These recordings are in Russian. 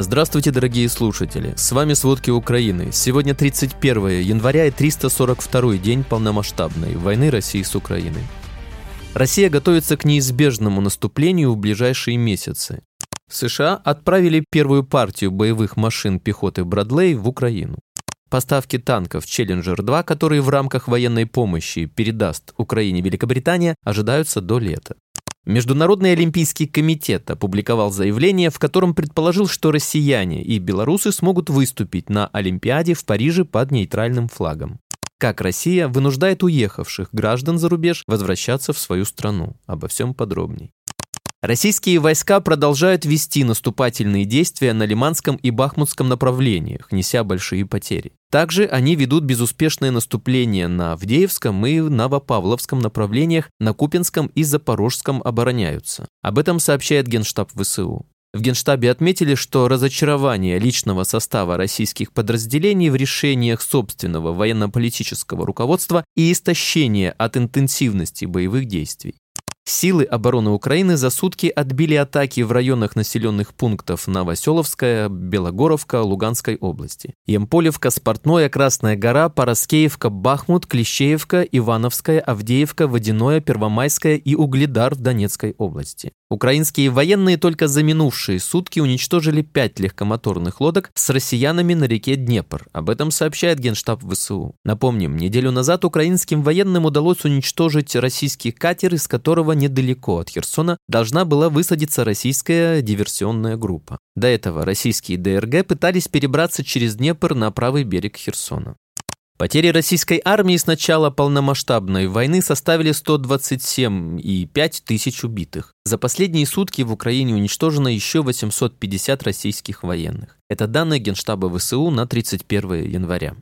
Здравствуйте, дорогие слушатели! С вами «Сводки Украины». Сегодня 31 января и 342 день полномасштабной войны России с Украиной. Россия готовится к неизбежному наступлению в ближайшие месяцы. США отправили первую партию боевых машин пехоты Брадлей в Украину. Поставки танков «Челленджер-2», которые в рамках военной помощи передаст Украине Великобритания, ожидаются до лета. Международный олимпийский комитет опубликовал заявление, в котором предположил, что россияне и белорусы смогут выступить на Олимпиаде в Париже под нейтральным флагом. Как Россия вынуждает уехавших граждан за рубеж возвращаться в свою страну. Обо всем подробней. Российские войска продолжают вести наступательные действия на Лиманском и Бахмутском направлениях, неся большие потери. Также они ведут безуспешное наступление на Авдеевском и Новопавловском направлениях, на Купинском и Запорожском обороняются. Об этом сообщает Генштаб ВСУ. В Генштабе отметили, что разочарование личного состава российских подразделений в решениях собственного военно-политического руководства и истощение от интенсивности боевых действий. Силы обороны Украины за сутки отбили атаки в районах населенных пунктов Новоселовская, Белогоровка, Луганской области. Емполевка, Спортное, Красная гора, Пороскеевка, Бахмут, Клещеевка, Ивановская, Авдеевка, Водяное, Первомайская и Угледар в Донецкой области. Украинские военные только за минувшие сутки уничтожили пять легкомоторных лодок с россиянами на реке Днепр. Об этом сообщает Генштаб ВСУ. Напомним, неделю назад украинским военным удалось уничтожить российский катер, из которого недалеко от Херсона должна была высадиться российская диверсионная группа. До этого российские ДРГ пытались перебраться через Днепр на правый берег Херсона. Потери российской армии с начала полномасштабной войны составили 127,5 тысяч убитых. За последние сутки в Украине уничтожено еще 850 российских военных. Это данные Генштаба ВСУ на 31 января.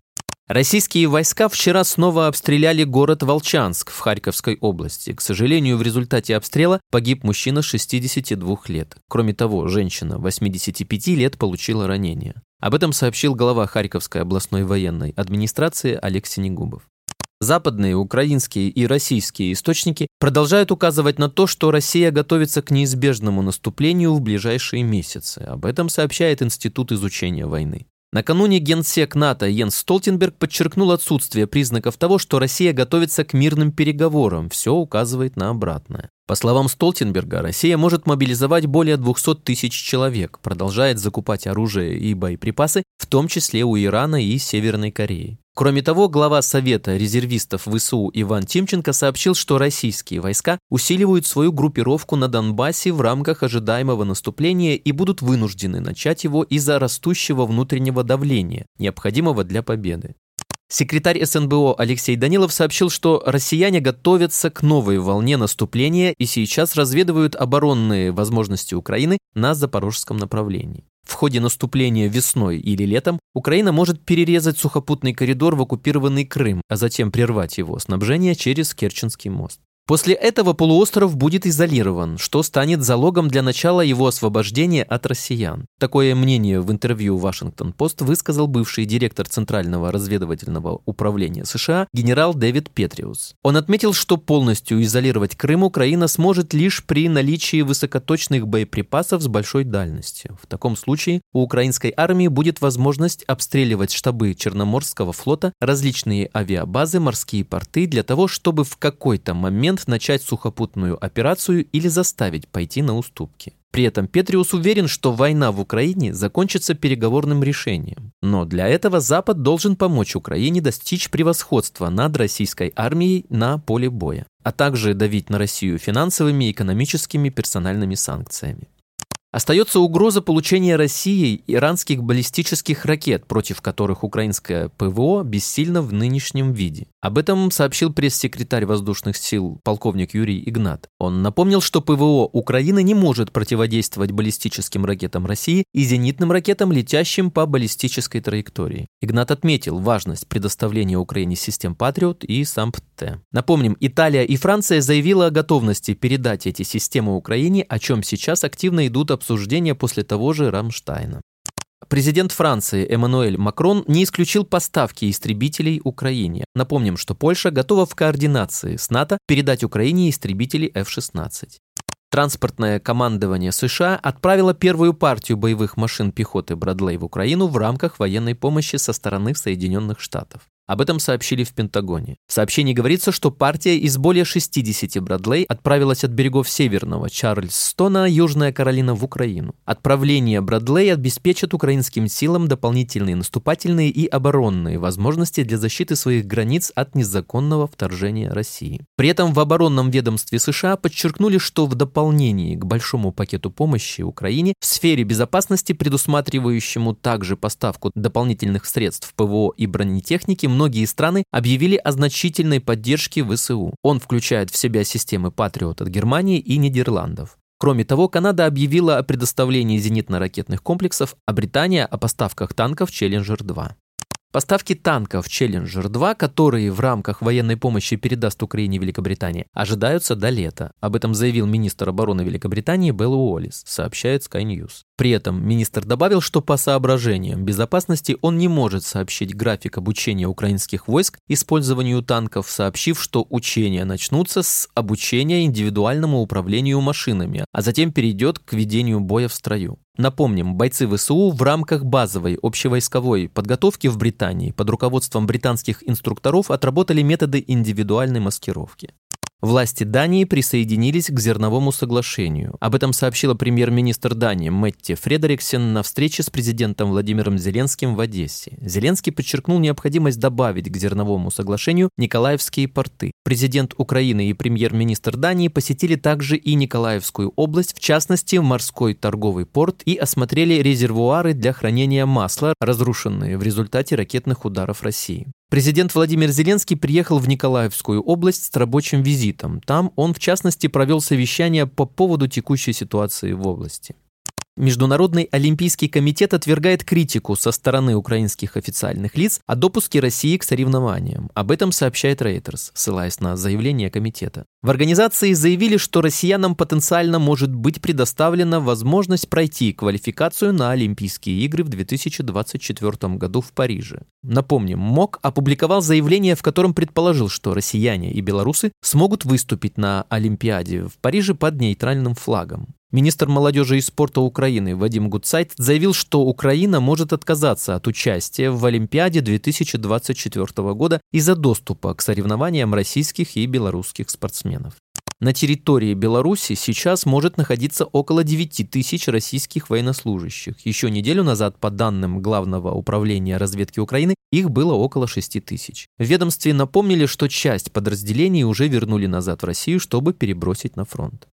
Российские войска вчера снова обстреляли город Волчанск в Харьковской области. К сожалению, в результате обстрела погиб мужчина 62 лет. Кроме того, женщина 85 лет получила ранение. Об этом сообщил глава Харьковской областной военной администрации Олег Синегубов. Западные, украинские и российские источники продолжают указывать на то, что Россия готовится к неизбежному наступлению в ближайшие месяцы. Об этом сообщает Институт изучения войны. Накануне генсек НАТО Йенс Столтенберг подчеркнул отсутствие признаков того, что Россия готовится к мирным переговорам. Все указывает на обратное. По словам Столтенберга, Россия может мобилизовать более 200 тысяч человек, продолжает закупать оружие и боеприпасы, в том числе у Ирана и Северной Кореи. Кроме того, глава Совета резервистов ВСУ Иван Тимченко сообщил, что российские войска усиливают свою группировку на Донбассе в рамках ожидаемого наступления и будут вынуждены начать его из-за растущего внутреннего давления, необходимого для победы. Секретарь СНБО Алексей Данилов сообщил, что россияне готовятся к новой волне наступления и сейчас разведывают оборонные возможности Украины на запорожском направлении. В ходе наступления весной или летом Украина может перерезать сухопутный коридор в оккупированный Крым, а затем прервать его снабжение через Керченский мост. После этого полуостров будет изолирован, что станет залогом для начала его освобождения от россиян. Такое мнение в интервью Вашингтон-Пост высказал бывший директор Центрального разведывательного управления США генерал Дэвид Петриус. Он отметил, что полностью изолировать Крым Украина сможет лишь при наличии высокоточных боеприпасов с большой дальностью. В таком случае у украинской армии будет возможность обстреливать штабы Черноморского флота, различные авиабазы, морские порты для того, чтобы в какой-то момент момент начать сухопутную операцию или заставить пойти на уступки. При этом Петриус уверен, что война в Украине закончится переговорным решением. Но для этого Запад должен помочь Украине достичь превосходства над российской армией на поле боя, а также давить на Россию финансовыми, экономическими, персональными санкциями. Остается угроза получения Россией иранских баллистических ракет, против которых украинское ПВО бессильно в нынешнем виде. Об этом сообщил пресс-секретарь воздушных сил полковник Юрий Игнат. Он напомнил, что ПВО Украины не может противодействовать баллистическим ракетам России и зенитным ракетам, летящим по баллистической траектории. Игнат отметил важность предоставления Украине систем «Патриот» и SAMP/T. Напомним, Италия и Франция заявила о готовности передать эти системы Украине, о чем сейчас активно идут обсуждения после того же Рамштайна. Президент Франции Эммануэль Макрон не исключил поставки истребителей Украине. Напомним, что Польша готова в координации с НАТО передать Украине истребители F-16. Транспортное командование США отправило первую партию боевых машин пехоты Брадлей в Украину в рамках военной помощи со стороны Соединенных Штатов. Об этом сообщили в Пентагоне. В сообщении говорится, что партия из более 60 Брадлей отправилась от берегов Северного Чарльстона, Южная Каролина, в Украину. Отправление Брадлей обеспечит украинским силам дополнительные наступательные и оборонные возможности для защиты своих границ от незаконного вторжения России. При этом в оборонном ведомстве США подчеркнули, что в дополнении к большому пакету помощи Украине в сфере безопасности, предусматривающему также поставку дополнительных средств ПВО и бронетехники, многие страны объявили о значительной поддержке ВСУ. Он включает в себя системы Патриот от Германии и Нидерландов. Кроме того, Канада объявила о предоставлении зенитно-ракетных комплексов, а Британия о поставках танков «Challenger 2». Поставки танков «Challenger 2», которые в рамках военной помощи передаст Украине Великобритания, ожидаются до лета. Об этом заявил министр обороны Великобритании Бен Уоллес, сообщает Sky News. При этом министр добавил, что по соображениям безопасности он не может сообщить график обучения украинских войск использованию танков, сообщив, что учения начнутся с обучения индивидуальному управлению машинами, а затем перейдет к ведению боя в строю. Напомним, бойцы ВСУ в рамках базовой общевойсковой подготовки в Британии под руководством британских инструкторов отработали методы индивидуальной маскировки. Власти Дании присоединились к зерновому соглашению. Об этом сообщила премьер-министр Дании Мэтти Фредериксен на встрече с президентом Владимиром Зеленским в Одессе. Зеленский подчеркнул необходимость добавить к зерновому соглашению Николаевские порты. Президент Украины и премьер-министр Дании посетили также и Николаевскую область, в частности, морской торговый порт, и осмотрели резервуары для хранения масла, разрушенные в результате ракетных ударов России. Президент Владимир Зеленский приехал в Николаевскую область с рабочим визитом. Там он, в частности, провел совещание по поводу текущей ситуации в области. Международный олимпийский комитет отвергает критику со стороны украинских официальных лиц о допуске России к соревнованиям. Об этом сообщает Reuters, ссылаясь на заявление комитета. В организации заявили, что россиянам потенциально может быть предоставлена возможность пройти квалификацию на Олимпийские игры в 2024 году в Париже. Напомним, МОК опубликовал заявление, в котором предположил, что россияне и белорусы смогут выступить на Олимпиаде в Париже под нейтральным флагом. Министр молодежи и спорта Украины Вадим Гудсайт заявил, что Украина может отказаться от участия в Олимпиаде 2024 года из-за доступа к соревнованиям российских и белорусских спортсменов. На территории Беларуси сейчас может находиться около 9 тысяч российских военнослужащих. Еще неделю назад, по данным Главного управления разведки Украины, их было около 6 тысяч. В ведомстве напомнили, что часть подразделений уже вернули назад в Россию, чтобы перебросить на фронт.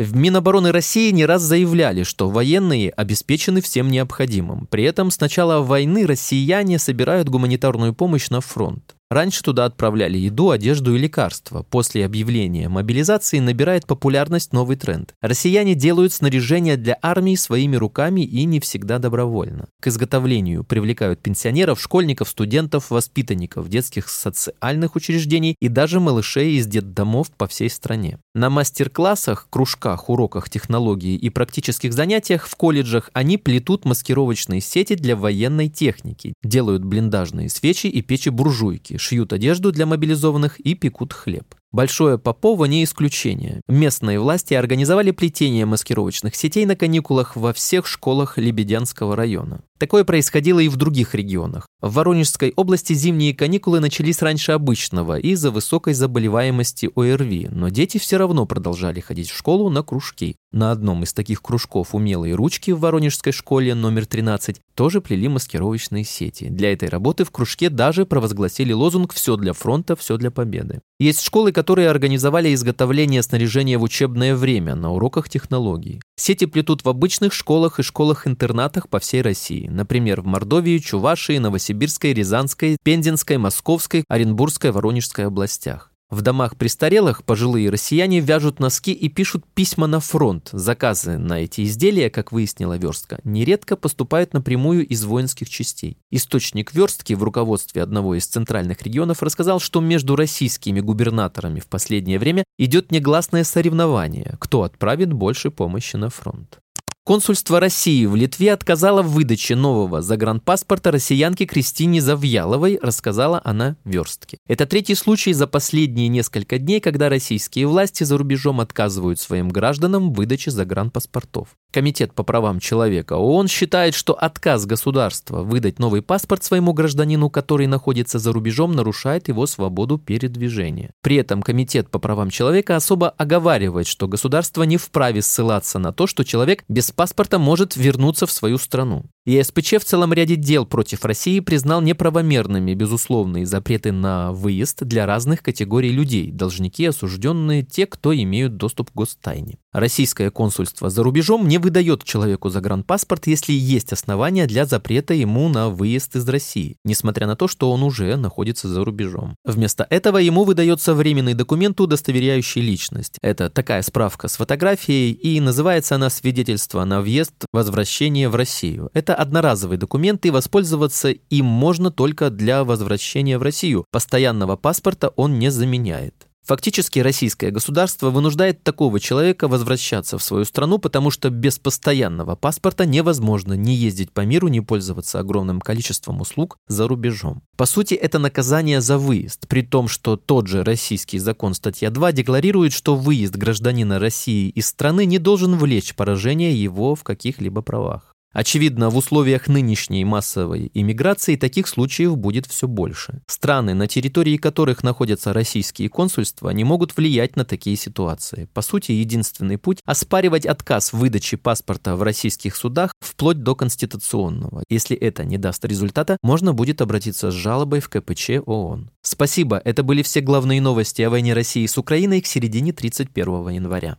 В Минобороны России не раз заявляли, что военные обеспечены всем необходимым. При этом с начала войны россияне собирают гуманитарную помощь на фронт. Раньше туда отправляли еду, одежду и лекарства. После объявления мобилизации набирает популярность новый тренд. Россияне делают снаряжение для армии своими руками и не всегда добровольно. К изготовлению привлекают пенсионеров, школьников, студентов, воспитанников детских социальных учреждений и даже малышей из детдомов по всей стране. На мастер-классах, кружках, уроках технологии и практических занятиях в колледжах они плетут маскировочные сети для военной техники, делают блиндажные свечи и печи-буржуйки, шьют одежду для мобилизованных и пекут хлеб. Большое Попово не исключение. Местные власти организовали плетение маскировочных сетей на каникулах во всех школах Лебедянского района. Такое происходило и в других регионах. В Воронежской области зимние каникулы начались раньше обычного из-за высокой заболеваемости ОРВИ, но дети все равно продолжали ходить в школу на кружки. На одном из таких кружков «Умелые ручки» в Воронежской школе номер 13 тоже плели маскировочные сети. Для этой работы в кружке даже провозгласили лозунг «Все для фронта, все для победы». Есть школы, которые организовали изготовление снаряжения в учебное время на уроках технологий. Сети плетут в обычных школах и школах-интернатах по всей России. Например, в Мордовии, Чувашии, Новосибирской, Рязанской, Пензенской, Московской, Оренбургской, Воронежской областях. В домах престарелых пожилые россияне вяжут носки и пишут письма на фронт. Заказы на эти изделия, как выяснила Верстка, нередко поступают напрямую из воинских частей. Источник Верстки в руководстве одного из центральных регионов рассказал, что между российскими губернаторами в последнее время идет негласное соревнование, кто отправит больше помощи на фронт. Консульство России в Литве отказало в выдаче нового загранпаспорта россиянке Кристине Завьяловой, рассказала она верстке. Это третий случай за последние несколько дней, когда российские власти за рубежом отказывают своим гражданам в выдаче загранпаспортов. Комитет по правам человека ООН считает, что отказ государства выдать новый паспорт своему гражданину, который находится за рубежом, нарушает его свободу передвижения. При этом Комитет по правам человека особо оговаривает, что государство не вправе ссылаться на то, что человек без паспорта может вернуться в свою страну. И СПЧ в целом ряде дел против России признал неправомерными безусловные запреты на выезд для разных категорий людей, должники, осужденные, те, кто имеют доступ к гостайне. Российское консульство за рубежом не выдает человеку загранпаспорт, если есть основания для запрета ему на выезд из России, несмотря на то, что он уже находится за рубежом. Вместо этого ему выдается временный документ, удостоверяющий личность. Это такая справка с фотографией, и называется она свидетельство на въезд, возвращение в Россию. Это одноразовый документ, и воспользоваться им можно только для возвращения в Россию. Постоянного паспорта он не заменяет. Фактически российское государство вынуждает такого человека возвращаться в свою страну, потому что без постоянного паспорта невозможно ни ездить по миру, ни пользоваться огромным количеством услуг за рубежом. По сути, это наказание за выезд, при том, что тот же российский закон статья 2 декларирует, что выезд гражданина России из страны не должен влечь поражение его в каких-либо правах. Очевидно, в условиях нынешней массовой иммиграции таких случаев будет все больше. Страны, на территории которых находятся российские консульства, не могут влиять на такие ситуации. По сути, единственный путь – оспаривать отказ в выдаче паспорта в российских судах вплоть до конституционного. Если это не даст результата, можно будет обратиться с жалобой в КПЧ ООН. Спасибо, это были все главные новости о войне России с Украиной к середине 31 января.